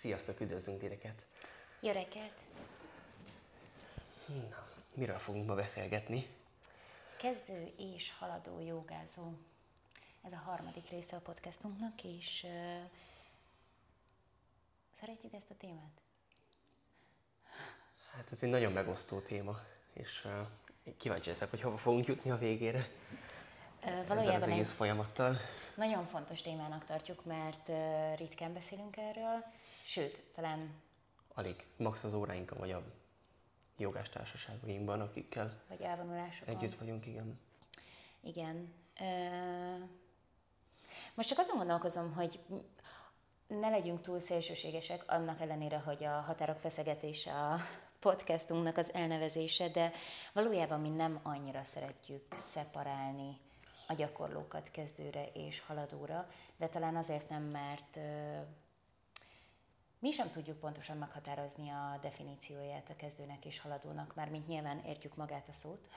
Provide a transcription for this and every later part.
Sziasztok, üdvözlünk titeket! Jó reggelt! Na, miről fogunk ma beszélgetni? Kezdő és haladó jogázó. Ez a harmadik része a podcastunknak, és uh, szeretjük ezt a témát? Hát ez egy nagyon megosztó téma, és uh, kíváncsi leszek, hogy hova fogunk jutni a végére. Uh, valójában Ezzel az egész folyamattal. Nagyon fontos témának tartjuk, mert ritkán beszélünk erről, sőt, talán... Alig, max az óráinkon, vagy a jogás társaságainkban, akikkel vagy elvonulásokon. együtt vagyunk, igen. Igen. Most csak azon gondolkozom, hogy ne legyünk túl szélsőségesek, annak ellenére, hogy a határok feszegetése a podcastunknak az elnevezése, de valójában mi nem annyira szeretjük szeparálni a gyakorlókat kezdőre és haladóra, de talán azért nem, mert mi sem tudjuk pontosan meghatározni a definícióját a kezdőnek és haladónak, már mint nyilván értjük magát a szót,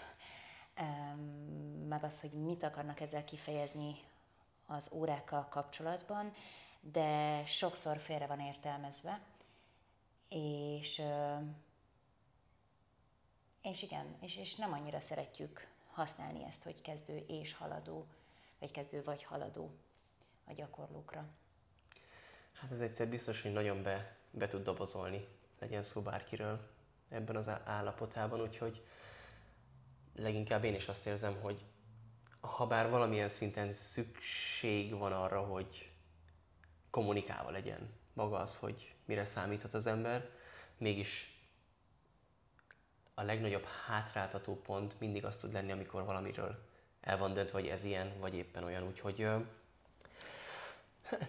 meg az, hogy mit akarnak ezzel kifejezni az órákkal kapcsolatban, de sokszor félre van értelmezve, és, és igen, és, és nem annyira szeretjük használni ezt, hogy kezdő és haladó, vagy kezdő vagy haladó a gyakorlókra. Hát ez egyszer biztos, hogy nagyon be, be tud dobozolni, legyen szó bárkiről ebben az állapotában, úgyhogy leginkább én is azt érzem, hogy ha bár valamilyen szinten szükség van arra, hogy kommunikálva legyen maga az, hogy mire számíthat az ember, mégis a legnagyobb hátráltató pont mindig az tud lenni, amikor valamiről el van döntve, hogy ez ilyen, vagy éppen olyan, úgyhogy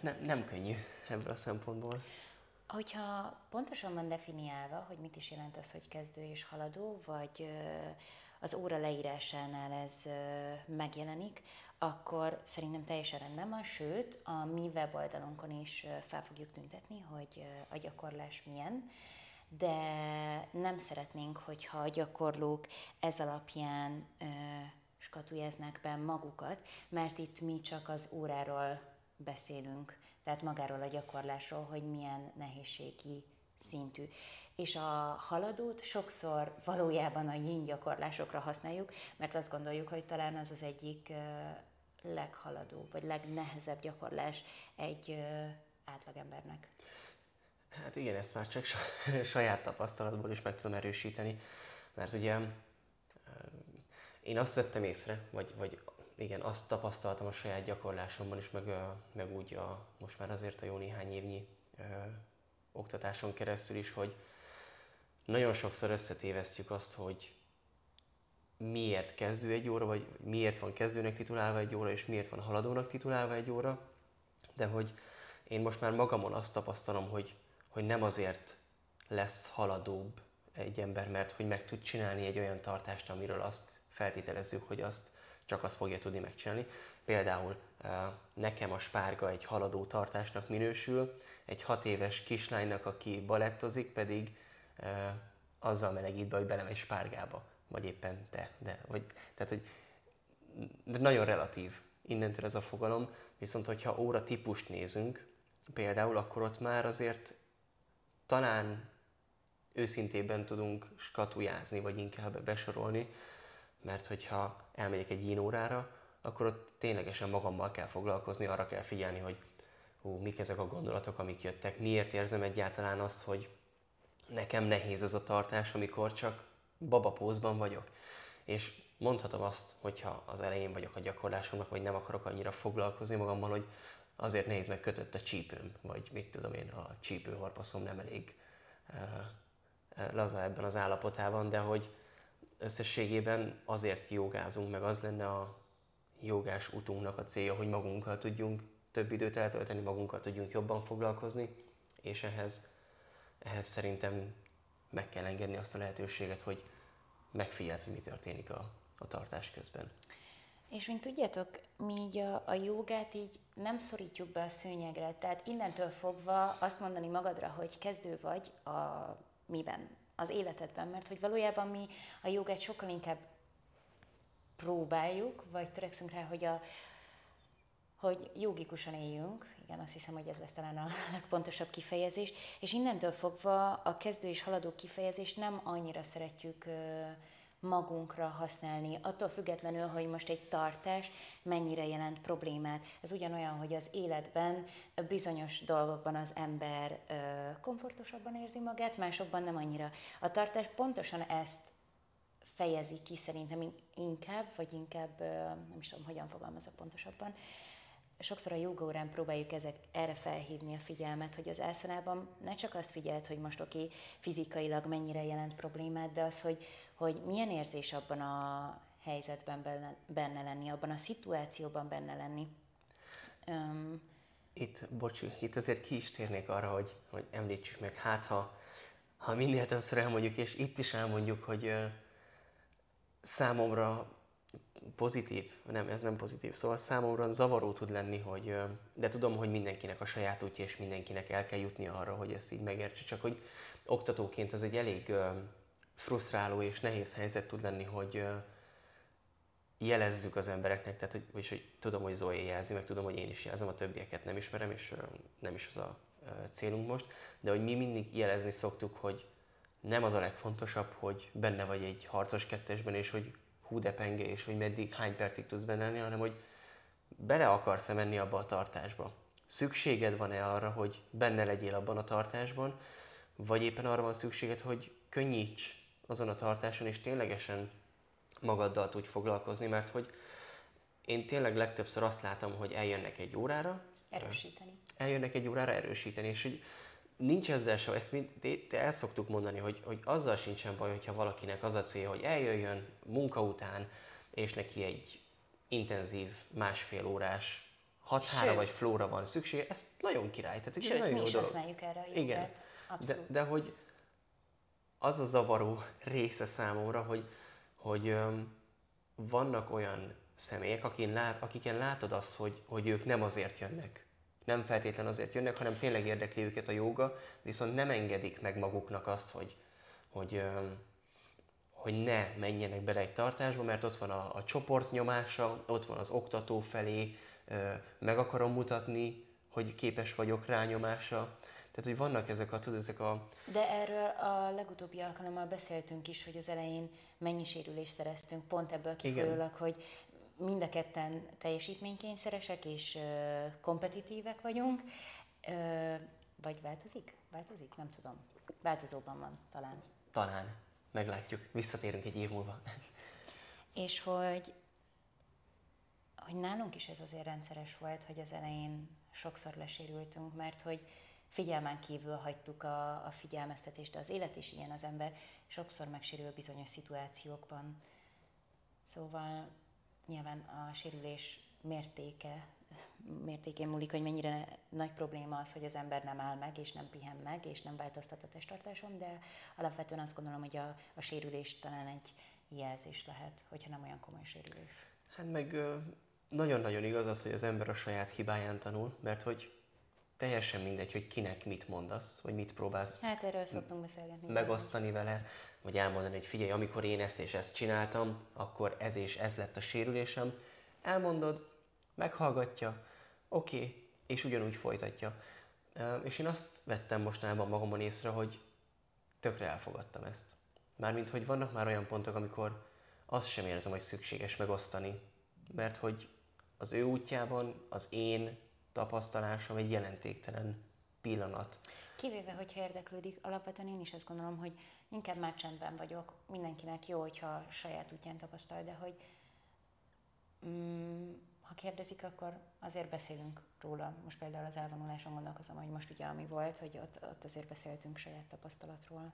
nem, nem könnyű ebből a szempontból. Hogyha pontosan van definiálva, hogy mit is jelent az, hogy kezdő és haladó, vagy az óra leírásánál ez megjelenik, akkor szerintem teljesen rendben van, sőt, a mi weboldalunkon is fel fogjuk tüntetni, hogy a gyakorlás milyen, de nem szeretnénk, hogyha a gyakorlók ez alapján skatujáznak be magukat, mert itt mi csak az óráról beszélünk, tehát magáról a gyakorlásról, hogy milyen nehézségi szintű. És a haladót sokszor valójában a yin gyakorlásokra használjuk, mert azt gondoljuk, hogy talán az az egyik leghaladóbb, vagy legnehezebb gyakorlás egy átlagembernek. Hát igen, ezt már csak saját tapasztalatból is meg tudom erősíteni, mert ugye én azt vettem észre, vagy, vagy igen, azt tapasztaltam a saját gyakorlásomban is, meg, meg úgy a, most már azért a jó néhány évnyi ö, oktatáson keresztül is, hogy nagyon sokszor összetévesztjük azt, hogy miért kezdő egy óra, vagy miért van kezdőnek titulálva egy óra, és miért van haladónak titulálva egy óra, de hogy én most már magamon azt tapasztalom, hogy, hogy nem azért lesz haladóbb egy ember, mert hogy meg tud csinálni egy olyan tartást, amiről azt feltételezzük, hogy azt csak azt fogja tudni megcsinálni. Például nekem a spárga egy haladó tartásnak minősül, egy hat éves kislánynak, aki balettozik, pedig azzal melegít be, hogy belemegy spárgába, vagy éppen te. De, vagy, tehát, hogy de nagyon relatív innentől ez a fogalom, viszont hogyha óra típust nézünk, például, akkor ott már azért talán őszintében tudunk skatujázni, vagy inkább besorolni, mert hogyha elmegyek egy órára, akkor ott ténylegesen magammal kell foglalkozni, arra kell figyelni, hogy hú, mik ezek a gondolatok, amik jöttek, miért érzem egyáltalán azt, hogy nekem nehéz ez a tartás, amikor csak babapózban vagyok. És mondhatom azt, hogyha az elején vagyok a gyakorlásomnak, vagy nem akarok annyira foglalkozni magammal, hogy azért nehéz meg kötött a csípőm, vagy mit tudom én, a csípőharpaszom nem elég uh, laza ebben az állapotában, de hogy összességében azért jogázunk, meg az lenne a jogás utunknak a célja, hogy magunkkal tudjunk több időt eltölteni, magunkkal tudjunk jobban foglalkozni, és ehhez, ehhez szerintem meg kell engedni azt a lehetőséget, hogy megfigyeld, hogy mi történik a, a tartás közben. És mint tudjátok, mi így a, a jogát így nem szorítjuk be a szőnyegre, tehát innentől fogva azt mondani magadra, hogy kezdő vagy a miben, az életedben, mert hogy valójában mi a jogát sokkal inkább próbáljuk, vagy törekszünk rá, hogy a, hogy jogikusan éljünk, igen, azt hiszem, hogy ez lesz talán a legpontosabb kifejezés, és innentől fogva a kezdő és haladó kifejezést nem annyira szeretjük magunkra használni, attól függetlenül, hogy most egy tartás mennyire jelent problémát. Ez ugyanolyan, hogy az életben bizonyos dolgokban az ember komfortosabban érzi magát, másokban nem annyira. A tartás pontosan ezt fejezi ki szerintem inkább, vagy inkább, nem is tudom, hogyan fogalmazok pontosabban, sokszor a jogórán próbáljuk ezek, erre felhívni a figyelmet, hogy az elszanában ne csak azt figyelt, hogy most oké, okay, fizikailag mennyire jelent problémát, de az, hogy, hogy milyen érzés abban a helyzetben benne, lenni, abban a szituációban benne lenni. Um, itt, bocsú, itt azért ki is térnék arra, hogy, hogy említsük meg, hát ha, ha minél többször elmondjuk, és itt is elmondjuk, hogy uh, számomra pozitív, nem, ez nem pozitív, szóval számomra zavaró tud lenni, hogy, de tudom, hogy mindenkinek a saját útja, és mindenkinek el kell jutni arra, hogy ezt így megértse, csak hogy oktatóként ez egy elég frusztráló és nehéz helyzet tud lenni, hogy jelezzük az embereknek, tehát hogy, vagyis, hogy tudom, hogy Zoe jelzi, meg tudom, hogy én is jelzem, a többieket nem ismerem, és nem is az a célunk most, de hogy mi mindig jelezni szoktuk, hogy nem az a legfontosabb, hogy benne vagy egy harcos kettesben, és hogy hú de penge, és hogy meddig, hány percig tudsz benne lenni, hanem hogy bele akarsz-e menni abba a tartásba. Szükséged van-e arra, hogy benne legyél abban a tartásban, vagy éppen arra van szükséged, hogy könnyíts azon a tartáson, és ténylegesen magaddal tudj foglalkozni, mert hogy én tényleg legtöbbször azt látom, hogy eljönnek egy órára. Erősíteni. Eljönnek egy órára erősíteni, és hogy nincs ezzel sem, ezt mi te el szoktuk mondani, hogy, hogy azzal sincsen baj, hogyha valakinek az a cél, hogy eljöjjön munka után, és neki egy intenzív másfél órás hathára vagy flóra van szüksége, ez nagyon király. Tehát Sőt, egy nagyon mi jó is dolog. használjuk erre a Igen. De, de hogy az a zavaró része számomra, hogy, hogy vannak olyan személyek, akin lát, akiken látod azt, hogy, hogy ők nem azért jönnek, nem feltétlen azért jönnek, hanem tényleg érdekli őket a joga, viszont nem engedik meg maguknak azt, hogy, hogy, hogy ne menjenek bele egy tartásba, mert ott van a, a csoport nyomása, ott van az oktató felé, meg akarom mutatni, hogy képes vagyok rá nyomása. Tehát, hogy vannak ezek a, tudod, ezek a... De erről a legutóbbi alkalommal beszéltünk is, hogy az elején mennyi sérülést szereztünk, pont ebből kifolyólag, hogy mind a ketten teljesítménykényszeresek és ö, kompetitívek vagyunk, ö, vagy változik? Változik? Nem tudom. Változóban van talán. Talán. Meglátjuk. Visszatérünk egy év múlva. És hogy, hogy nálunk is ez azért rendszeres volt, hogy az elején sokszor lesérültünk, mert hogy figyelmen kívül hagytuk a, a figyelmeztetést, az élet is ilyen az ember, sokszor megsérül bizonyos szituációkban. Szóval nyilván a sérülés mértéke, mértékén múlik, hogy mennyire nagy probléma az, hogy az ember nem áll meg, és nem pihen meg, és nem változtat a testtartáson, de alapvetően azt gondolom, hogy a, a sérülés talán egy jelzés lehet, hogyha nem olyan komoly sérülés. Hát meg nagyon-nagyon igaz az, hogy az ember a saját hibáján tanul, mert hogy teljesen mindegy, hogy kinek mit mondasz, vagy mit próbálsz hát erről szoktunk beszélgetni. megosztani vele, vagy elmondani, hogy figyelj, amikor én ezt és ezt csináltam, akkor ez és ez lett a sérülésem. Elmondod, meghallgatja, oké, okay, és ugyanúgy folytatja. És én azt vettem mostanában magamon észre, hogy tökre elfogadtam ezt. Mármint, hogy vannak már olyan pontok, amikor azt sem érzem, hogy szükséges megosztani, mert hogy az ő útjában az én tapasztalásom egy jelentéktelen pillanat. Kivéve, hogyha érdeklődik, alapvetően én is azt gondolom, hogy inkább már csendben vagyok. Mindenkinek jó, hogyha saját útján tapasztal, de hogy mm, ha kérdezik, akkor azért beszélünk róla. Most például az elvonuláson gondolkozom, hogy most ugye ami volt, hogy ott, ott azért beszéltünk saját tapasztalatról.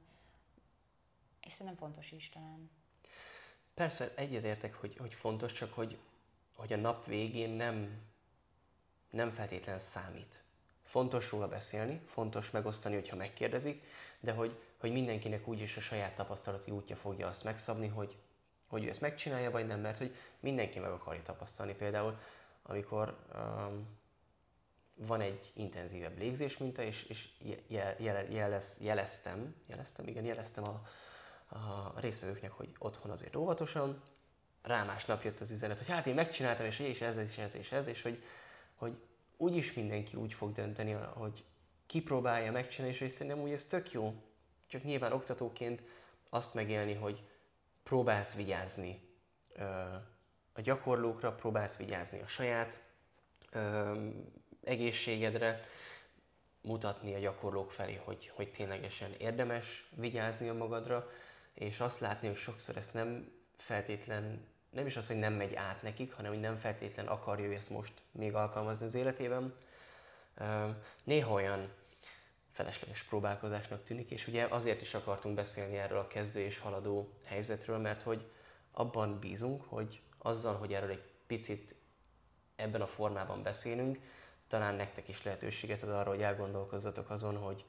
És szerintem fontos is talán. Persze, egyetértek, hogy, hogy fontos, csak hogy, hogy a nap végén nem, nem feltétlen számít. Fontos róla beszélni, fontos megosztani, hogyha megkérdezik, de hogy, hogy mindenkinek úgyis a saját tapasztalati útja fogja azt megszabni, hogy, hogy ő ezt megcsinálja, vagy nem, mert hogy mindenki meg akarja tapasztalni. Például, amikor um, van egy intenzívebb légzés minta, és, és je, je, jelez, jeleztem, jeleztem, igen, jeleztem a, a részvevőknek, hogy otthon azért óvatosan, rá másnap jött az üzenet, hogy hát én megcsináltam, és és ez, és ez, és ez, és hogy hogy úgyis mindenki úgy fog dönteni, hogy kipróbálja, megcsinálja, és szerintem úgy ez tök jó. Csak nyilván oktatóként azt megélni, hogy próbálsz vigyázni a gyakorlókra, próbálsz vigyázni a saját egészségedre, mutatni a gyakorlók felé, hogy, hogy ténylegesen érdemes vigyázni a magadra, és azt látni, hogy sokszor ezt nem feltétlen, nem is az, hogy nem megy át nekik, hanem hogy nem feltétlen akarja ő ezt most még alkalmazni az életében. Néha olyan felesleges próbálkozásnak tűnik, és ugye azért is akartunk beszélni erről a kezdő és haladó helyzetről, mert hogy abban bízunk, hogy azzal, hogy erről egy picit ebben a formában beszélünk, talán nektek is lehetőséget ad arra, hogy elgondolkozzatok azon, hogy,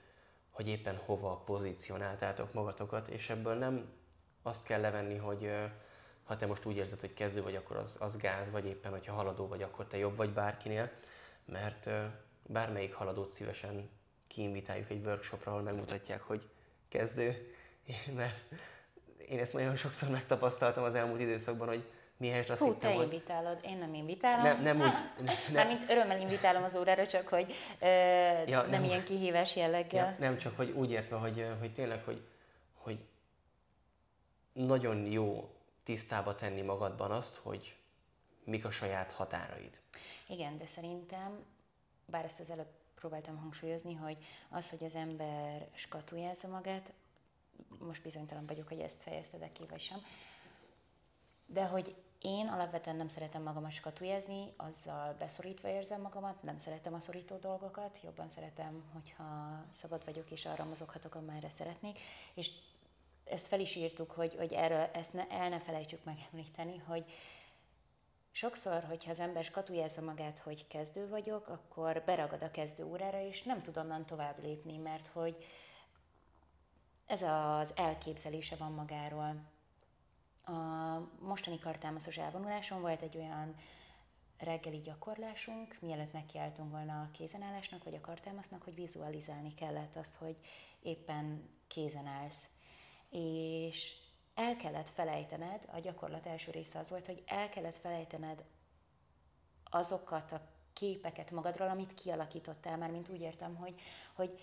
hogy éppen hova pozícionáltátok magatokat, és ebből nem azt kell levenni, hogy ha te most úgy érzed, hogy kezdő vagy, akkor az, az gáz, vagy éppen, hogyha haladó vagy, akkor te jobb vagy bárkinél, mert bármelyik haladót szívesen kiinvitáljuk egy workshopra, ahol megmutatják, hogy kezdő, mert én ezt nagyon sokszor megtapasztaltam az elmúlt időszakban, hogy mihez azt Hú, hittem, te hogy... invitálod, én nem invitálom. Nem, nem úgy... Nem, mint örömmel invitálom az órára, csak hogy ö, ja, nem, nem ilyen kihívás jelleggel. Ja, nem, csak hogy úgy értve, hogy, hogy tényleg, hogy, hogy nagyon jó tisztába tenni magadban azt, hogy mik a saját határaid. Igen, de szerintem, bár ezt az előbb próbáltam hangsúlyozni, hogy az, hogy az ember skatujázza magát, most bizonytalan vagyok, hogy ezt fejezted ki, vagy sem, de hogy én alapvetően nem szeretem magamat skatujázni, azzal beszorítva érzem magamat, nem szeretem a szorító dolgokat, jobban szeretem, hogyha szabad vagyok és arra mozoghatok, amerre szeretnék, és ezt fel is írtuk, hogy, hogy erről ezt ne, el ne felejtsük megemlíteni, hogy sokszor, hogyha az ember skatujázza magát, hogy kezdő vagyok, akkor beragad a kezdő órára, és nem tud onnan tovább lépni, mert hogy ez az elképzelése van magáról. A mostani kartámaszos elvonuláson volt egy olyan reggeli gyakorlásunk, mielőtt nekiálltunk volna a kézenállásnak, vagy a kartámasznak, hogy vizualizálni kellett azt, hogy éppen kézen állsz. És el kellett felejtened, a gyakorlat első része az volt, hogy el kellett felejtened azokat a képeket magadról, amit kialakítottál, már mint úgy értem, hogy, hogy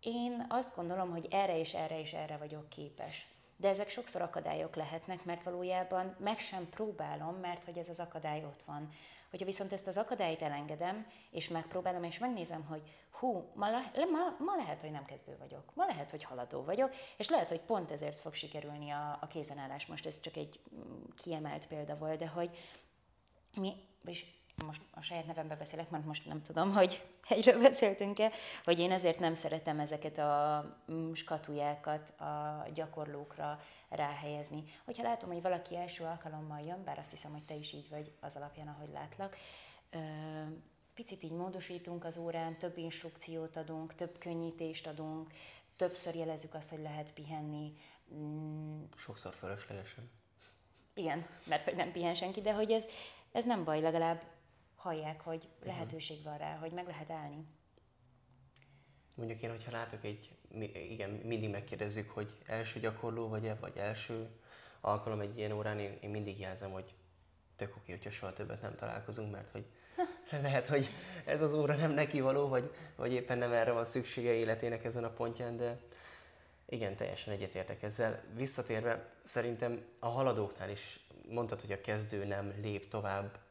én azt gondolom, hogy erre és erre és erre vagyok képes. De ezek sokszor akadályok lehetnek, mert valójában meg sem próbálom, mert hogy ez az akadály ott van. Hogyha viszont ezt az akadályt elengedem, és megpróbálom, és megnézem, hogy hú, ma, le, ma, ma lehet, hogy nem kezdő vagyok, ma lehet, hogy haladó vagyok, és lehet, hogy pont ezért fog sikerülni a, a kézenállás. Most ez csak egy mm, kiemelt példa volt, de hogy mi, és most a saját nevembe beszélek, mert most nem tudom, hogy egyről beszéltünk-e, hogy én ezért nem szeretem ezeket a skatujákat a gyakorlókra ráhelyezni. Hogyha látom, hogy valaki első alkalommal jön, bár azt hiszem, hogy te is így vagy az alapján, ahogy látlak, picit így módosítunk az órán, több instrukciót adunk, több könnyítést adunk, többször jelezzük azt, hogy lehet pihenni. Mm. Sokszor fölöslegesen. Igen, mert hogy nem pihen senki, de hogy ez, ez nem baj, legalább hallják, hogy lehetőség van rá, hogy meg lehet állni. Mondjuk én, hogyha látok egy, igen, mindig megkérdezzük, hogy első gyakorló vagy-e, vagy első alkalom egy ilyen órán, én, én mindig jelzem, hogy tök oké, hogyha soha többet nem találkozunk, mert hogy lehet, hogy ez az óra nem neki való, vagy, vagy éppen nem erre van szüksége életének ezen a pontján, de igen, teljesen egyetértek ezzel. Visszatérve, szerintem a haladóknál is mondtad, hogy a kezdő nem lép tovább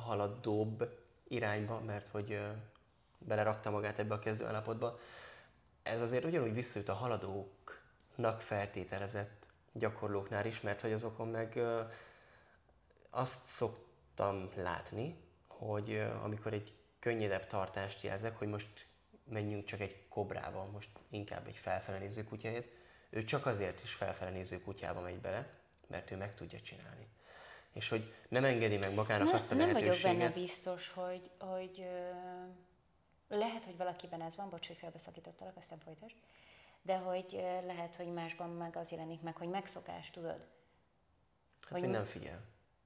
haladóbb irányba, mert hogy belerakta magát ebbe a kezdőállapotba. Ez azért ugyanúgy visszajut a haladóknak feltételezett gyakorlóknál is, mert hogy azokon meg azt szoktam látni, hogy amikor egy könnyedebb tartást jelzek, hogy most menjünk csak egy kobrával, most inkább egy felfele néző kutyáért, ő csak azért is felfele néző kutyába megy bele, mert ő meg tudja csinálni és hogy nem engedi meg magának ne, azt a Nem vagyok benne biztos, hogy, hogy lehet, hogy valakiben ez van, bocs, hogy felbeszakítottalak, aztán folytasd, de hogy lehet, hogy másban meg az jelenik meg, hogy megszokás, tudod? Hát, hogy, hogy nem figyel.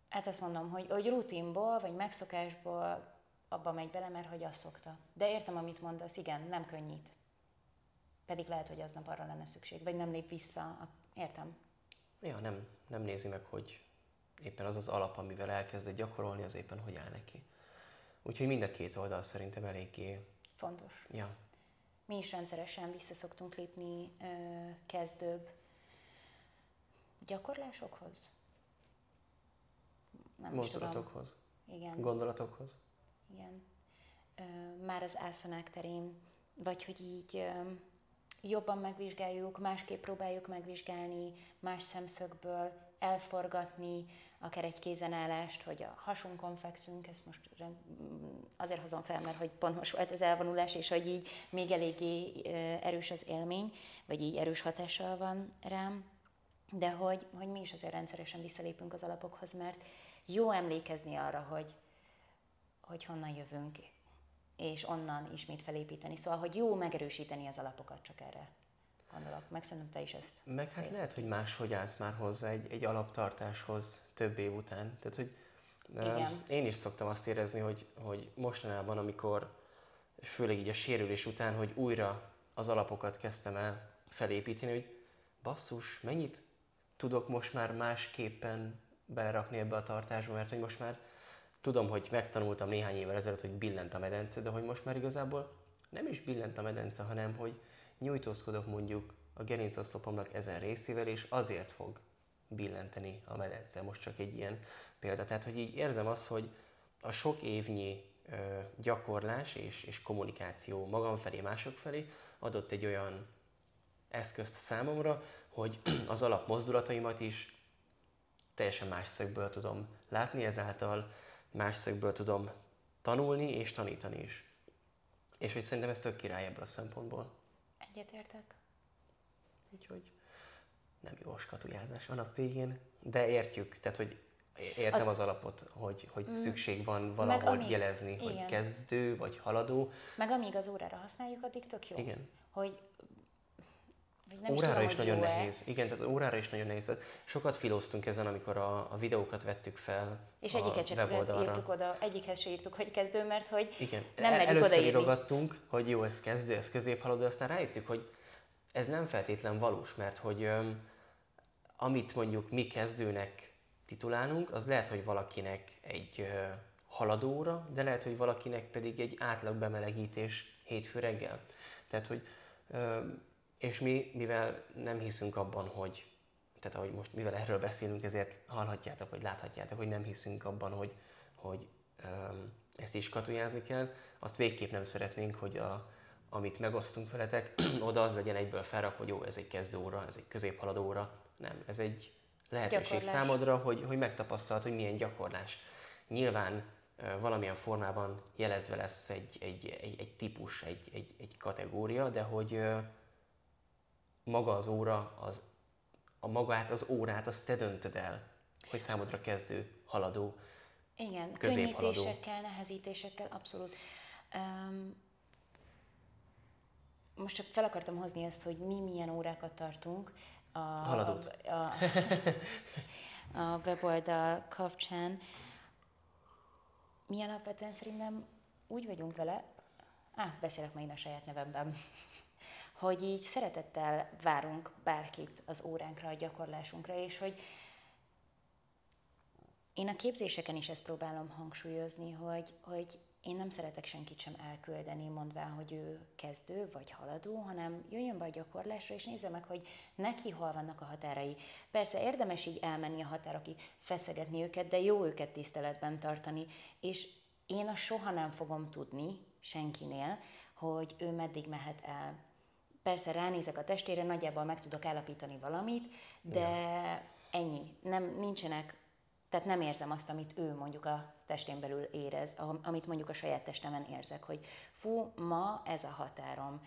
Hát azt mondom, hogy, hogy rutinból, vagy megszokásból abba megy bele, mert hogy azt szokta. De értem, amit mondasz, igen, nem könnyít. Pedig lehet, hogy aznap arra lenne szükség, vagy nem lép vissza. Értem. Ja, nem, nem nézi meg, hogy éppen az az alap, amivel elkezdett gyakorolni, az éppen hogy áll neki. Úgyhogy mind a két oldal szerintem eléggé... Fontos. Ja. Mi is rendszeresen visszaszoktunk lépni ö, kezdőbb gyakorlásokhoz. Nem Mozdulatokhoz. Igen. Gondolatokhoz. Igen. Ö, már az ászanák terén, vagy hogy így ö, jobban megvizsgáljuk, másképp próbáljuk megvizsgálni, más szemszögből, elforgatni, akár egy kézenállást, hogy a hasunkon fekszünk, ezt most azért hozom fel, mert hogy pont most volt az elvonulás, és hogy így még eléggé erős az élmény, vagy így erős hatással van rám, de hogy, hogy mi is azért rendszeresen visszalépünk az alapokhoz, mert jó emlékezni arra, hogy, hogy honnan jövünk, és onnan ismét felépíteni. Szóval, hogy jó megerősíteni az alapokat, csak erre gondolok. Meg szerintem te is ezt Meg hát részt. lehet, hogy máshogy állsz már hozzá egy, egy alaptartáshoz több év után. Tehát, hogy Igen. én is szoktam azt érezni, hogy, hogy mostanában, amikor főleg így a sérülés után, hogy újra az alapokat kezdtem el felépíteni, hogy basszus, mennyit tudok most már másképpen belerakni ebbe a tartásba, mert hogy most már tudom, hogy megtanultam néhány évvel ezelőtt, hogy billent a medence, de hogy most már igazából nem is billent a medence, hanem hogy nyújtózkodok mondjuk a gerincaszlopomnak ezen részével, és azért fog billenteni a medence. Most csak egy ilyen példa. Tehát, hogy így érzem azt, hogy a sok évnyi ö, gyakorlás és, és kommunikáció magam felé, mások felé adott egy olyan eszközt számomra, hogy az alapmozdulataimat is teljesen más szögből tudom látni, ezáltal más szögből tudom tanulni és tanítani is. És hogy szerintem ez tök király ebből a szempontból. Egyetértek. Úgyhogy nem jó skatujázás a nap végén, de értjük, tehát hogy értem az, az alapot, hogy, hogy mm, szükség van valahol amíg, jelezni, igen. hogy kezdő vagy haladó. Meg amíg az órára használjuk, addig tök jó. Igen. Hogy nem órára is, is nagyon nehéz. Igen, tehát órára is nagyon nehéz. Sokat filóztunk ezen, amikor a, a videókat vettük fel És egyiket sem írtuk oda, egyikhez se írtuk, hogy kezdő, mert hogy Igen. nem El, Először odaírni. írogattunk, hogy jó, ez kezdő, ez középhaladó, aztán rájöttük, hogy ez nem feltétlen valós, mert hogy um, amit mondjuk mi kezdőnek titulálunk, az lehet, hogy valakinek egy uh, haladóra, de lehet, hogy valakinek pedig egy átlag bemelegítés hétfő reggel. Tehát, hogy um, és mi, mivel nem hiszünk abban, hogy, tehát ahogy most, mivel erről beszélünk, ezért hallhatjátok, vagy láthatjátok, hogy nem hiszünk abban, hogy, hogy um, ezt is katujázni kell, azt végképp nem szeretnénk, hogy a, amit megosztunk veletek, oda az legyen egyből felrak, hogy jó, ez egy kezdőóra, ez egy középhaladóra. Nem, ez egy lehetőség gyakorlás. számodra, hogy, hogy megtapasztalt, hogy milyen gyakorlás. Nyilván valamilyen formában jelezve lesz egy, egy, egy, egy típus, egy, egy, egy kategória, de hogy maga az óra, az, a magát, az órát, azt te döntöd el, hogy számodra kezdő, haladó, Igen, könnyítésekkel, nehezítésekkel, abszolút. Um, most csak fel akartam hozni ezt, hogy mi milyen órákat tartunk. A, Haladót. A, a, a weboldal kapcsán. Mi alapvetően szerintem úgy vagyunk vele, á, beszélek meg én a saját nevemben hogy így szeretettel várunk bárkit az óránkra, a gyakorlásunkra, és hogy én a képzéseken is ezt próbálom hangsúlyozni, hogy, hogy én nem szeretek senkit sem elküldeni, mondván, hogy ő kezdő vagy haladó, hanem jöjjön be a gyakorlásra, és nézze meg, hogy neki hol vannak a határai. Persze érdemes így elmenni a határokig, feszegetni őket, de jó őket tiszteletben tartani, és én a soha nem fogom tudni senkinél, hogy ő meddig mehet el persze ránézek a testére, nagyjából meg tudok állapítani valamit, de ja. ennyi. Nem, nincsenek, tehát nem érzem azt, amit ő mondjuk a testén belül érez, amit mondjuk a saját testemen érzek, hogy fú, ma ez a határom,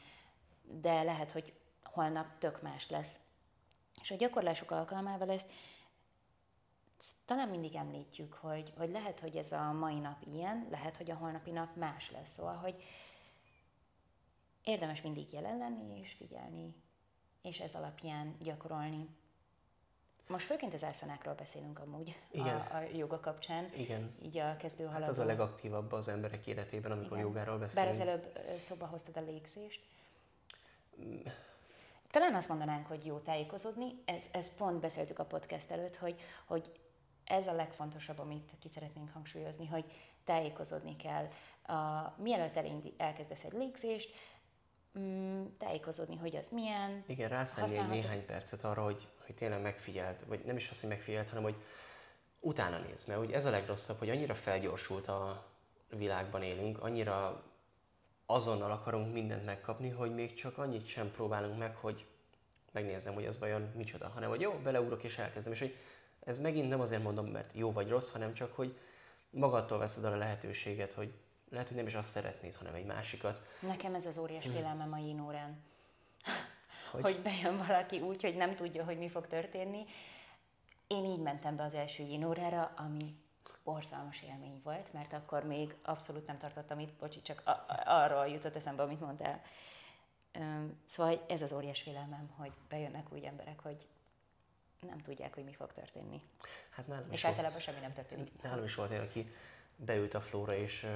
de lehet, hogy holnap tök más lesz. És a gyakorlások alkalmával ezt talán mindig említjük, hogy, hogy lehet, hogy ez a mai nap ilyen, lehet, hogy a holnapi nap más lesz. Szóval, hogy érdemes mindig jelen lenni és figyelni, és ez alapján gyakorolni. Most főként az elszanákról beszélünk amúgy Igen. A, a joga kapcsán. Igen. Így a kezdő. Hát az a legaktívabb az emberek életében, amikor Igen. jogáról beszélünk. Bár az előbb szóba hoztad a légzést. Talán azt mondanánk, hogy jó tájékozódni, ez, ez pont beszéltük a podcast előtt, hogy, hogy ez a legfontosabb, amit ki szeretnénk hangsúlyozni, hogy tájékozódni kell. A, mielőtt elindi, elkezdesz egy légzést, mm, tájékozódni, hogy az milyen. Igen, rászállni egy néhány percet arra, hogy, hogy tényleg megfigyelt, vagy nem is azt, hogy megfigyelt, hanem hogy utána néz, mert ugye ez a legrosszabb, hogy annyira felgyorsult a világban élünk, annyira azonnal akarunk mindent megkapni, hogy még csak annyit sem próbálunk meg, hogy megnézzem, hogy az vajon micsoda, hanem hogy jó, beleugrok és elkezdem, és hogy ez megint nem azért mondom, mert jó vagy rossz, hanem csak, hogy magadtól veszed el a lehetőséget, hogy lehet, hogy nem is azt szeretnéd, hanem egy másikat. Nekem ez az óriás félelmem a órán. Hogy? hogy bejön valaki úgy, hogy nem tudja, hogy mi fog történni. Én így mentem be az első órára, ami borzalmas élmény volt, mert akkor még abszolút nem tartottam itt, bocsi, csak a- arról jutott eszembe, amit mondtál. Szóval ez az óriás félelmem, hogy bejönnek úgy emberek, hogy nem tudják, hogy mi fog történni. Hát nálam és általában semmi nem történik. Nálam is volt olyan, aki beült a Flóra, és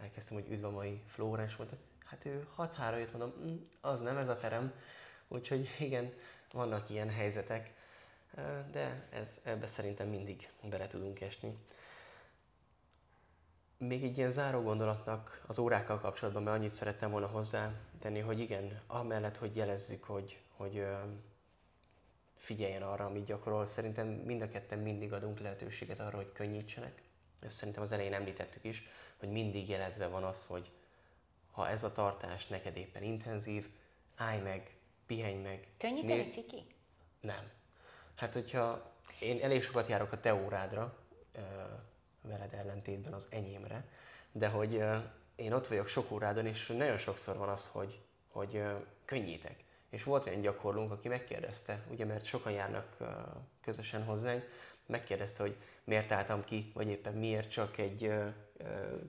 elkezdtem, hogy üdv a mai Flóra, és mondta, hát ő 6 3 jött, mondom, mm, az nem ez a terem. Úgyhogy igen, vannak ilyen helyzetek, de ez, ebbe szerintem mindig bele tudunk esni. Még egy ilyen záró gondolatnak az órákkal kapcsolatban, mert annyit szerettem volna hozzá tenni, hogy igen, amellett, hogy jelezzük, hogy, hogy figyeljen arra, amit gyakorol, szerintem mind a ketten mindig adunk lehetőséget arra, hogy könnyítsenek. Ezt szerintem az elején említettük is, hogy mindig jelezve van az, hogy ha ez a tartás neked éppen intenzív, állj meg, pihenj meg. Könnyíteni Nél... ciki? Nem. Hát, hogyha én elég sokat járok a te órádra, veled ellentétben az enyémre, de hogy én ott vagyok sok órádon, és nagyon sokszor van az, hogy, hogy könnyítek. És volt olyan gyakorlónk, aki megkérdezte, ugye mert sokan járnak közösen hozzánk, megkérdezte, hogy miért álltam ki, vagy éppen miért csak egy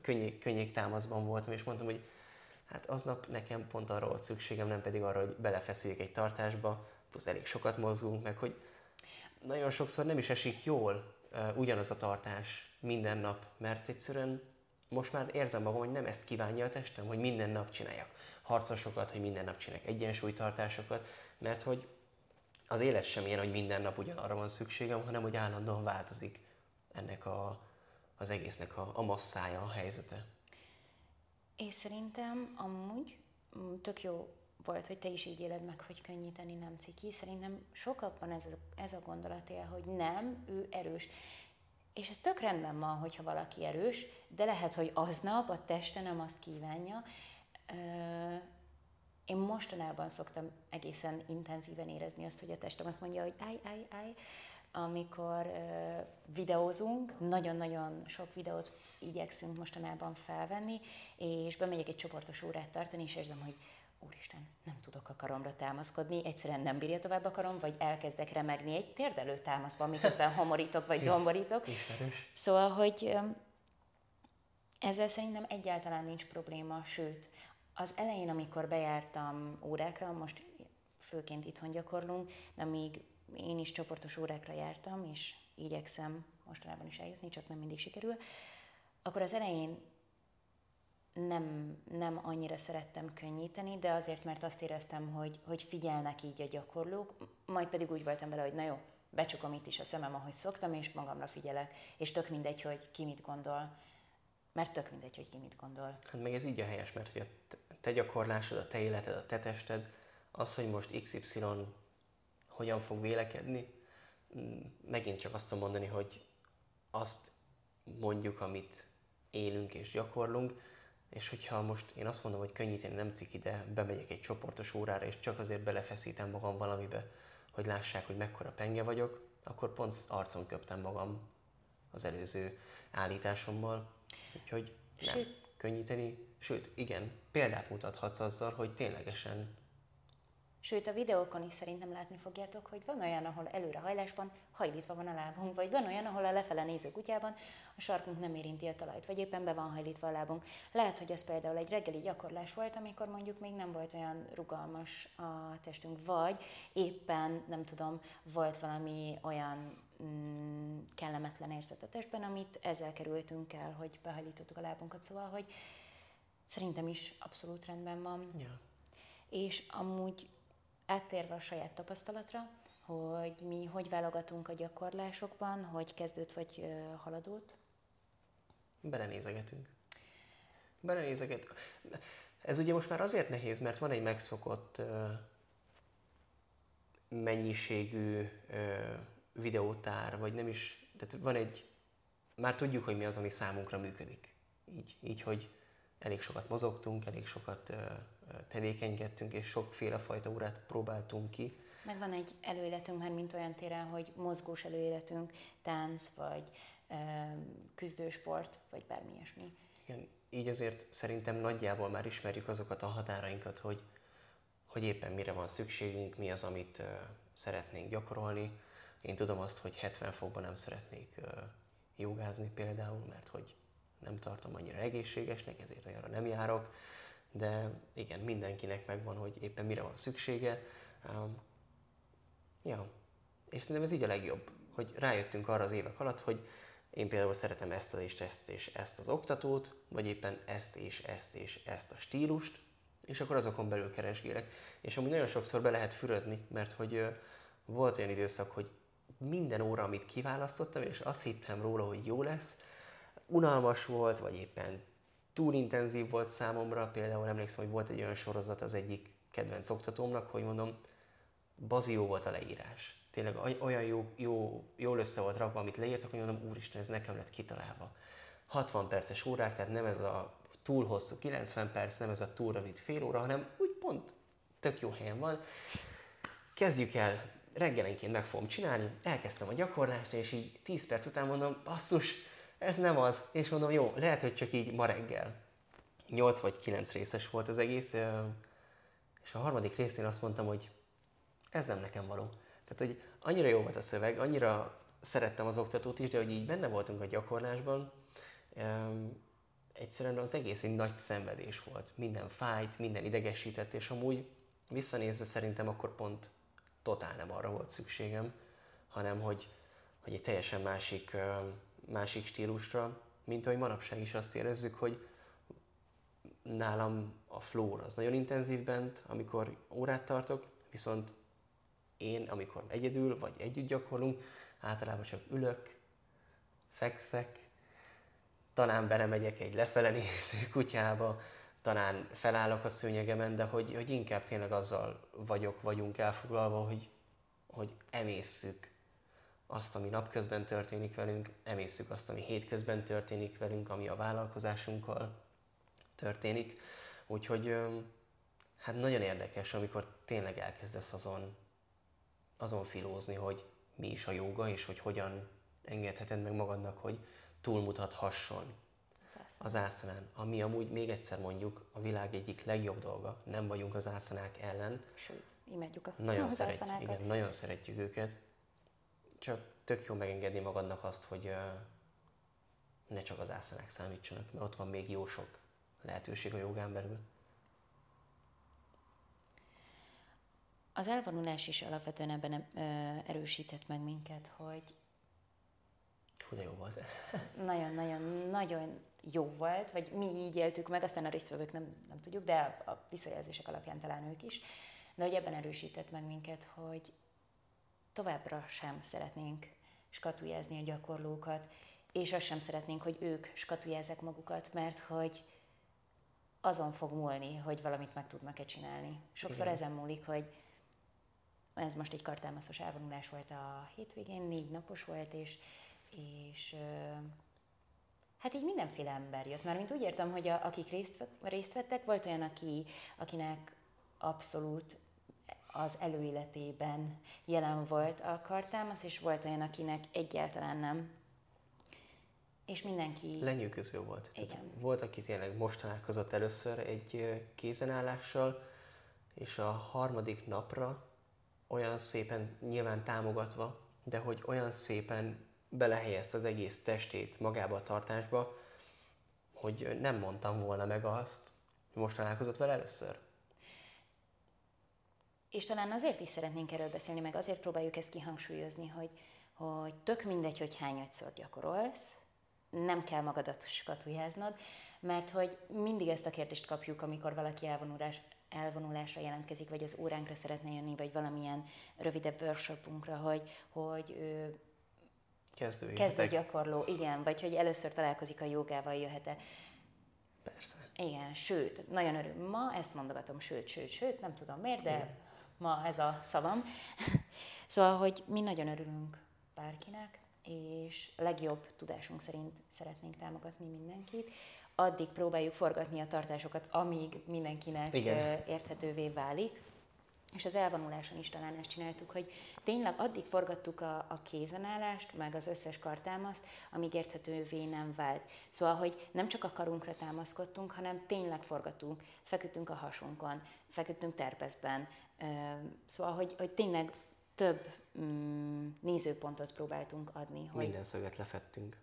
könnyék, könnyék támaszban voltam, és mondtam, hogy hát aznap nekem pont arra volt szükségem, nem pedig arra, hogy belefeszüljek egy tartásba, plusz elég sokat mozgunk, meg hogy nagyon sokszor nem is esik jól ugyanaz a tartás minden nap, mert egyszerűen most már érzem magam, hogy nem ezt kívánja a testem, hogy minden nap csináljak harcosokat, hogy minden nap csináljak egyensúlytartásokat, mert hogy az élet sem ilyen, hogy minden nap ugyanarra van szükségem, hanem hogy állandóan változik ennek a, az egésznek a, a masszája, a helyzete. És szerintem amúgy mm, tök jó volt, hogy te is így éled meg, hogy könnyíteni nem ciki. Szerintem sokakban ez a, ez a gondolat él, hogy nem, ő erős. És ez tök rendben van, hogyha valaki erős, de lehet, hogy aznap a teste nem azt kívánja. Én mostanában szoktam egészen intenzíven érezni azt, hogy a testem azt mondja, hogy állj, állj, állj, amikor uh, videózunk, nagyon-nagyon sok videót igyekszünk mostanában felvenni, és bemegyek egy csoportos órát tartani, és érzem, hogy úristen, nem tudok a karomra támaszkodni, egyszerűen nem bírja tovább a karom, vagy elkezdek remegni egy térdelő támaszban, miközben homorítok, vagy domborítok. Szóval, hogy ezzel szerintem egyáltalán nincs probléma, sőt, az elején, amikor bejártam órákra, most főként itthon gyakorlunk, de még én is csoportos órákra jártam, és igyekszem mostanában is eljutni, csak nem mindig sikerül, akkor az elején nem, nem annyira szerettem könnyíteni, de azért, mert azt éreztem, hogy, hogy figyelnek így a gyakorlók, majd pedig úgy voltam vele, hogy na jó, becsukom itt is a szemem, ahogy szoktam, és magamra figyelek, és tök mindegy, hogy ki mit gondol, mert tök mindegy, hogy ki mit gondol. Hát meg ez így a helyes, mert hogy a te gyakorlásod, a te életed, a te tested, az, hogy most XY hogyan fog vélekedni, mm, megint csak azt tudom mondani, hogy azt mondjuk, amit élünk és gyakorlunk, és hogyha most én azt mondom, hogy könnyíteni nem ciki, de bemegyek egy csoportos órára, és csak azért belefeszítem magam valamibe, hogy lássák, hogy mekkora penge vagyok, akkor pont arcon köptem magam az előző állításommal. Úgyhogy nem, Sőt. könnyíteni, sőt, igen, példát mutathatsz azzal, hogy ténylegesen Sőt, a videókon is szerintem látni fogjátok, hogy van olyan, ahol előrehajlásban hajlítva van a lábunk, vagy van olyan, ahol a lefele néző kutyában a sarkunk nem érinti a talajt, vagy éppen be van hajlítva a lábunk. Lehet, hogy ez például egy reggeli gyakorlás volt, amikor mondjuk még nem volt olyan rugalmas a testünk, vagy éppen, nem tudom, volt valami olyan mm, kellemetlen érzet a testben, amit ezzel kerültünk el, hogy behajlítottuk a lábunkat, szóval, hogy szerintem is abszolút rendben van. Ja. És amúgy áttérve a saját tapasztalatra, hogy mi hogy válogatunk a gyakorlásokban, hogy kezdőt vagy haladót? belenézegetünk. Belenézeget. Ez ugye most már azért nehéz, mert van egy megszokott mennyiségű videótár, vagy nem is, tehát van egy, már tudjuk, hogy mi az, ami számunkra működik. Így, így hogy elég sokat mozogtunk, elég sokat tevékenykedtünk, és sokféle fajta órát próbáltunk ki. Meg van egy előéletünk már, mint olyan téren, hogy mozgós előéletünk, tánc, vagy ö, küzdősport, vagy bármi ilyesmi. Igen, így azért szerintem nagyjából már ismerjük azokat a határainkat, hogy, hogy éppen mire van szükségünk, mi az, amit uh, szeretnénk gyakorolni. Én tudom azt, hogy 70 fokban nem szeretnék uh, jogázni például, mert hogy nem tartom annyira egészségesnek, ezért olyanra nem járok, de igen, mindenkinek megvan, hogy éppen mire van szüksége. Ja, és szerintem ez így a legjobb, hogy rájöttünk arra az évek alatt, hogy én például szeretem ezt és ezt és ezt az oktatót, vagy éppen ezt és ezt és ezt a stílust, és akkor azokon belül keresgélek. És amúgy nagyon sokszor be lehet fürödni, mert hogy volt olyan időszak, hogy minden óra, amit kiválasztottam, és azt hittem róla, hogy jó lesz, unalmas volt, vagy éppen túl intenzív volt számomra. Például emlékszem, hogy volt egy olyan sorozat az egyik kedvenc oktatómnak, hogy mondom, bazió volt a leírás tényleg olyan jó, jó, jól össze volt rakva, amit leírtak, hogy mondom, úristen, ez nekem lett kitalálva. 60 perces órák, tehát nem ez a túl hosszú 90 perc, nem ez a túl rövid fél óra, hanem úgy pont tök jó helyen van. Kezdjük el, reggelenként meg fogom csinálni, elkezdtem a gyakorlást, és így 10 perc után mondom, basszus, ez nem az. És mondom, jó, lehet, hogy csak így ma reggel. 8 vagy 9 részes volt az egész, és a harmadik részén azt mondtam, hogy ez nem nekem való. Tehát, hogy annyira jó volt a szöveg, annyira szerettem az oktatót is, de hogy így benne voltunk a gyakorlásban, egyszerűen az egész egy nagy szenvedés volt. Minden fájt, minden idegesített, és amúgy visszanézve szerintem akkor pont totál nem arra volt szükségem, hanem hogy, hogy egy teljesen másik, másik stílusra, mint ahogy manapság is azt érezzük, hogy nálam a flow az nagyon intenzív bent, amikor órát tartok, viszont én, amikor egyedül vagy együtt gyakorlunk, általában csak ülök, fekszek, talán belemegyek egy lefele néző kutyába, talán felállok a szőnyegemen, de hogy, hogy inkább tényleg azzal vagyok, vagyunk elfoglalva, hogy, hogy emészszük azt, ami napközben történik velünk, emészszük azt, ami hétközben történik velünk, ami a vállalkozásunkkal történik. Úgyhogy hát nagyon érdekes, amikor tényleg elkezdesz azon azon filózni, hogy mi is a joga, és hogy hogyan engedheted meg magadnak, hogy túlmutathasson az ászanán. Ami amúgy még egyszer mondjuk a világ egyik legjobb dolga. Nem vagyunk az ászanák ellen. Sőt, imádjuk a nagyon az szeretjük, igen, nagyon szeretjük őket. Csak tök jó megengedni magadnak azt, hogy ne csak az ászanák számítsanak, mert ott van még jó sok lehetőség a jogán belül. Az elvonulás is alapvetően ebben erősített meg minket, hogy Hú, de jó volt. Nagyon-nagyon-nagyon jó volt, vagy mi így éltük meg, aztán a résztvevők nem, nem tudjuk, de a visszajelzések alapján talán ők is, de hogy ebben erősített meg minket, hogy továbbra sem szeretnénk skatujázni a gyakorlókat, és azt sem szeretnénk, hogy ők skatujázzák magukat, mert hogy azon fog múlni, hogy valamit meg tudnak-e csinálni. Sokszor Igen. ezen múlik, hogy ez most egy kartámaszos elvonulás volt a hétvégén, négy napos volt, és, és hát így mindenféle ember jött. Már mint úgy értem, hogy a, akik részt, részt vettek, volt olyan, aki, akinek abszolút az előéletében jelen volt a kartámasz, és volt olyan, akinek egyáltalán nem. És mindenki... Lenyűgöző volt. Igen. Tehát volt, aki tényleg most találkozott először egy kézenállással, és a harmadik napra olyan szépen nyilván támogatva, de hogy olyan szépen belehelyezte az egész testét magába a tartásba, hogy nem mondtam volna meg azt, hogy most találkozott vele először. És talán azért is szeretnénk erről beszélni, meg azért próbáljuk ezt kihangsúlyozni, hogy, hogy tök mindegy, hogy hányadszor gyakorolsz, nem kell magadat skatujáznod, mert hogy mindig ezt a kérdést kapjuk, amikor valaki elvonulás, elvonulásra jelentkezik, vagy az óránkra szeretne jönni, vagy valamilyen rövidebb workshopunkra, hogy, hogy ő kezdő kezdő gyakorló, igen, vagy hogy először találkozik a jogával, jöhet-e. Persze. Igen, sőt, nagyon örül. Ma ezt mondogatom, sőt, sőt, sőt, nem tudom miért, de. Ma ez a szavam. szóval, hogy mi nagyon örülünk bárkinek, és legjobb tudásunk szerint szeretnénk támogatni mindenkit. Addig próbáljuk forgatni a tartásokat, amíg mindenkinek Igen. érthetővé válik. És az elvonuláson is talán ezt csináltuk, hogy tényleg addig forgattuk a, a kézenállást, meg az összes kartámaszt, amíg érthetővé nem vált. Szóval, hogy nem csak a karunkra támaszkodtunk, hanem tényleg forgatunk, feküdtünk a hasunkon, feküdtünk terpeszben. Szóval, hogy, hogy tényleg több mm, nézőpontot próbáltunk adni. Hogy Minden szöget lefettünk.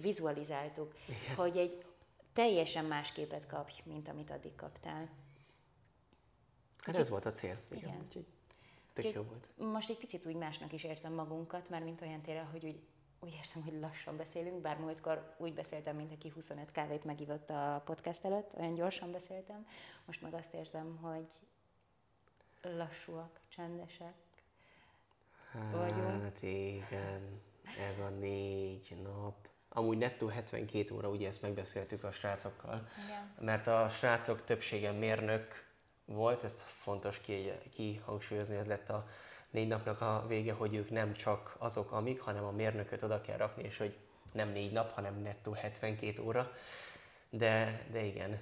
Vizualizáltuk, Igen. hogy egy teljesen más képet kapj, mint amit addig kaptál. Hát Úgyhogy, ez volt a cél. Igen. igen. Úgyhogy tök jó volt. Most egy picit úgy másnak is érzem magunkat, már mint olyan tényleg, hogy úgy, úgy érzem, hogy lassan beszélünk, bár múltkor úgy beszéltem, mint aki 25 kávét megivott a podcast előtt, olyan gyorsan beszéltem. Most meg azt érzem, hogy lassúak, csendesek, vagyunk. Hát igen, ez a négy nap. Amúgy nettó 72 óra, ugye ezt megbeszéltük a srácokkal, igen. mert a srácok többsége mérnök volt, ez fontos kihangsúlyozni, ki ez lett a négy napnak a vége, hogy ők nem csak azok, amik, hanem a mérnököt oda kell rakni, és hogy nem négy nap, hanem nettó 72 óra. De, de igen,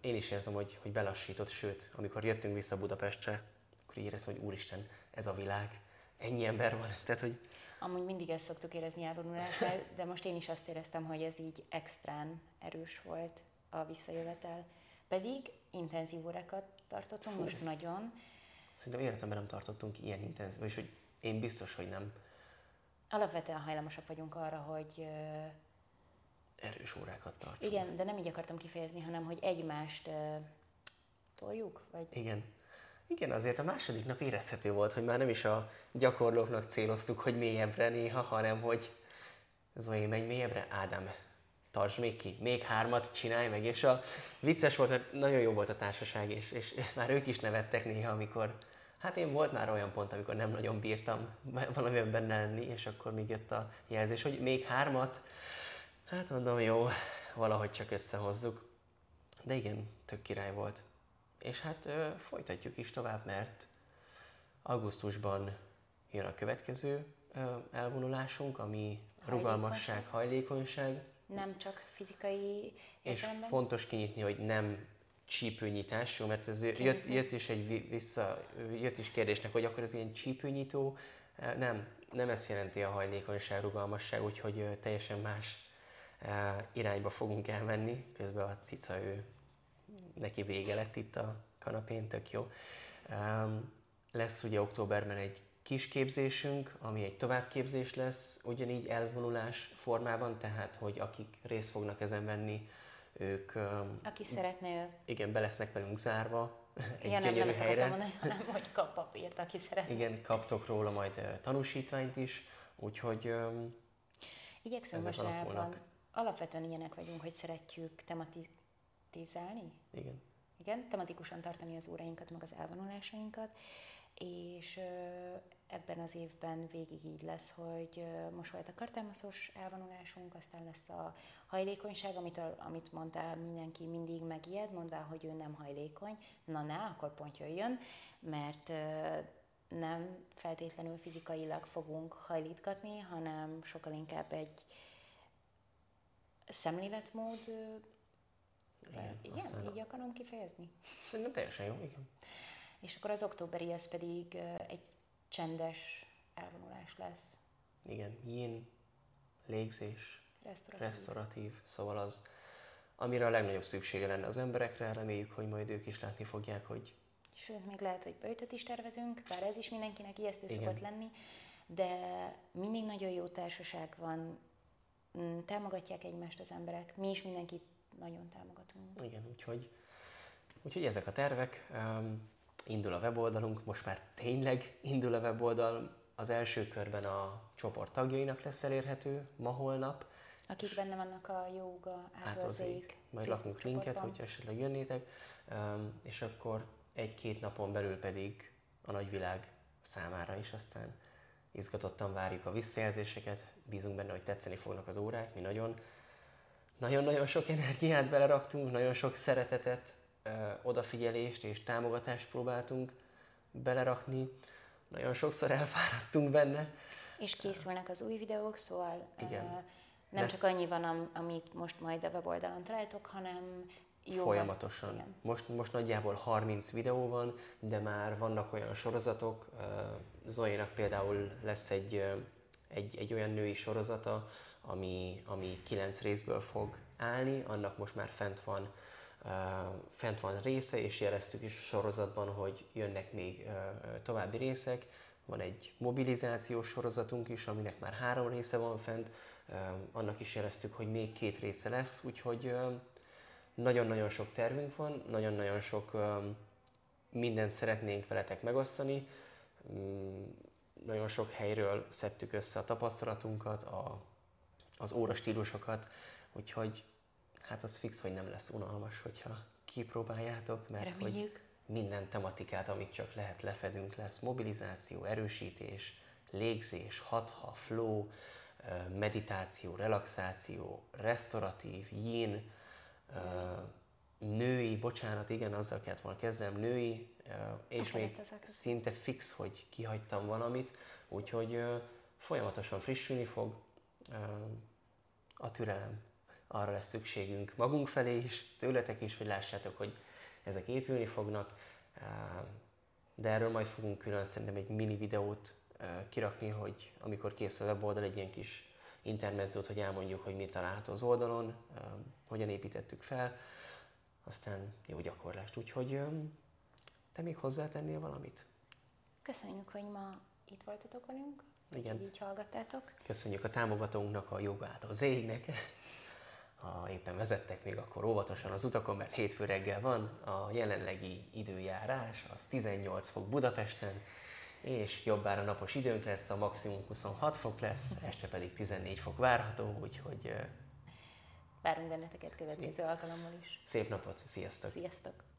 én is érzem, hogy, hogy belassított, sőt, amikor jöttünk vissza Budapestre, akkor éreztem, hogy úristen, ez a világ, ennyi ember van. Tehát, hogy... Amúgy mindig ezt szoktuk érezni elvonulásnál, de most én is azt éreztem, hogy ez így extrán erős volt a visszajövetel. Pedig intenzív órákat tartottunk, Fú. most nagyon. Szerintem életemben nem tartottunk ilyen intenzív, és hogy én biztos, hogy nem. Alapvetően hajlamosak vagyunk arra, hogy erős órákat tartsunk. Igen, de nem így akartam kifejezni, hanem hogy egymást uh, toljuk? Vagy... Igen. Igen, azért a második nap érezhető volt, hogy már nem is a gyakorlóknak céloztuk, hogy mélyebbre néha, hanem hogy Zoé, menj mélyebbre, Ádám, tartsd még ki, még hármat csinálj meg, és a vicces volt, mert nagyon jó volt a társaság, és, és már ők is nevettek néha, amikor, hát én volt már olyan pont, amikor nem nagyon bírtam valamiben benne lenni, és akkor még jött a jelzés, hogy még hármat, hát mondom, jó, valahogy csak összehozzuk. De igen, tök király volt. És hát ö, folytatjuk is tovább, mert augusztusban jön a következő ö, elvonulásunk, ami rugalmasság, hajlékonyság. Nem csak fizikai értelemben? És fontos kinyitni, hogy nem csípőnyitás, jó, mert ez jött, jött, is egy vissza, jött is kérdésnek, hogy akkor ez ilyen csípőnyitó, nem, nem ezt jelenti a hajlékonyság, rugalmasság, úgyhogy teljesen más irányba fogunk elmenni, közben a cica ő neki vége lett itt a kanapén, tök jó. Lesz ugye októberben egy kis képzésünk, ami egy továbbképzés lesz, ugyanígy elvonulás formában, tehát hogy akik részt fognak ezen venni, ők... Aki szeretne... Igen, be lesznek velünk zárva egy ja, nem, nem ezt helyre. mondani, hanem hogy kap papírt, aki szeretne. Igen, kaptok róla majd tanúsítványt is, úgyhogy... Igyekszünk mostanában, alapvetően ilyenek vagyunk, hogy szeretjük tematizálni. Igen igen, tematikusan tartani az óráinkat, meg az elvonulásainkat, és ebben az évben végig így lesz, hogy most volt a kartámaszos elvonulásunk, aztán lesz a hajlékonyság, amit, amit mondtál, mindenki mindig megijed, mondvá, hogy ő nem hajlékony, na na, akkor pont jöjjön, mert nem feltétlenül fizikailag fogunk hajlítgatni, hanem sokkal inkább egy szemléletmód igen, igen aztán... így akarom kifejezni? Szerintem teljesen jó, igen. És akkor az októberi ez pedig egy csendes elvonulás lesz. Igen, yin, légzés, restauratív. restauratív, szóval az, amire a legnagyobb szüksége lenne az emberekre, reméljük, hogy majd ők is látni fogják, hogy... Sőt, még lehet, hogy böjtöt is tervezünk, bár ez is mindenkinek ijesztő Igen. szokott lenni, de mindig nagyon jó társaság van, mm, támogatják egymást az emberek, mi is mindenkit nagyon támogatunk. Igen, úgyhogy, úgyhogy ezek a tervek. Um, indul a weboldalunk, most már tényleg indul a weboldal. Az első körben a csoport tagjainak lesz elérhető ma holnap. Akik benne vannak a jóga átolzék. Majd lakunk linket, hogyha esetleg jönnétek. És akkor egy-két napon belül pedig a nagyvilág számára is aztán izgatottan várjuk a visszajelzéseket, bízunk benne, hogy tetszeni fognak az órák, mi nagyon nagyon-nagyon sok energiát beleraktunk, nagyon sok szeretetet, odafigyelést és támogatást próbáltunk belerakni. Nagyon sokszor elfáradtunk benne. És készülnek az új videók, szóval Igen. Uh, nem Lesz... csak annyi van, am, amit most majd a weboldalon találtok, hanem jó Folyamatosan. Igen. Most, most nagyjából 30 videó van, de már vannak olyan sorozatok. Zoénak például lesz egy, egy, egy olyan női sorozata, ami, ami 9 részből fog állni, annak most már fent van fent van része, és jeleztük is a sorozatban, hogy jönnek még további részek. Van egy mobilizációs sorozatunk is, aminek már három része van fent, annak is jeleztük, hogy még két része lesz, úgyhogy nagyon-nagyon sok tervünk van, nagyon-nagyon sok mindent szeretnénk veletek megosztani. Mm, nagyon sok helyről szedtük össze a tapasztalatunkat, a, az órastílusokat, úgyhogy hát az fix, hogy nem lesz unalmas, hogyha kipróbáljátok, mert Reméljük. hogy minden tematikát, amit csak lehet lefedünk, lesz mobilizáció, erősítés, légzés, hatha, flow, meditáció, relaxáció, restauratív, yin, női, bocsánat, igen, azzal kellett volna kezdem, női, és még szinte fix, hogy kihagytam valamit, úgyhogy folyamatosan frissülni fog a türelem. Arra lesz szükségünk magunk felé is, tőletek is, hogy lássátok, hogy ezek épülni fognak, de erről majd fogunk külön szerintem egy mini videót kirakni, hogy amikor készül a weboldal, egy ilyen kis intermezzót, hogy elmondjuk, hogy mi található az oldalon, hogyan építettük fel, aztán jó gyakorlást. Úgyhogy te még hozzátennél valamit? Köszönjük, hogy ma itt voltatok velünk, Igen. hogy így hallgattátok. Köszönjük a támogatónknak, a jogát az égnek. Ha éppen vezettek még, akkor óvatosan az utakon, mert hétfő reggel van. A jelenlegi időjárás az 18 fok Budapesten, és jobbára napos időnk lesz, a maximum 26 fok lesz, este pedig 14 fok várható, úgyhogy... Várunk benneteket következő alkalommal is. Szép napot, sziasztok! Sziasztok!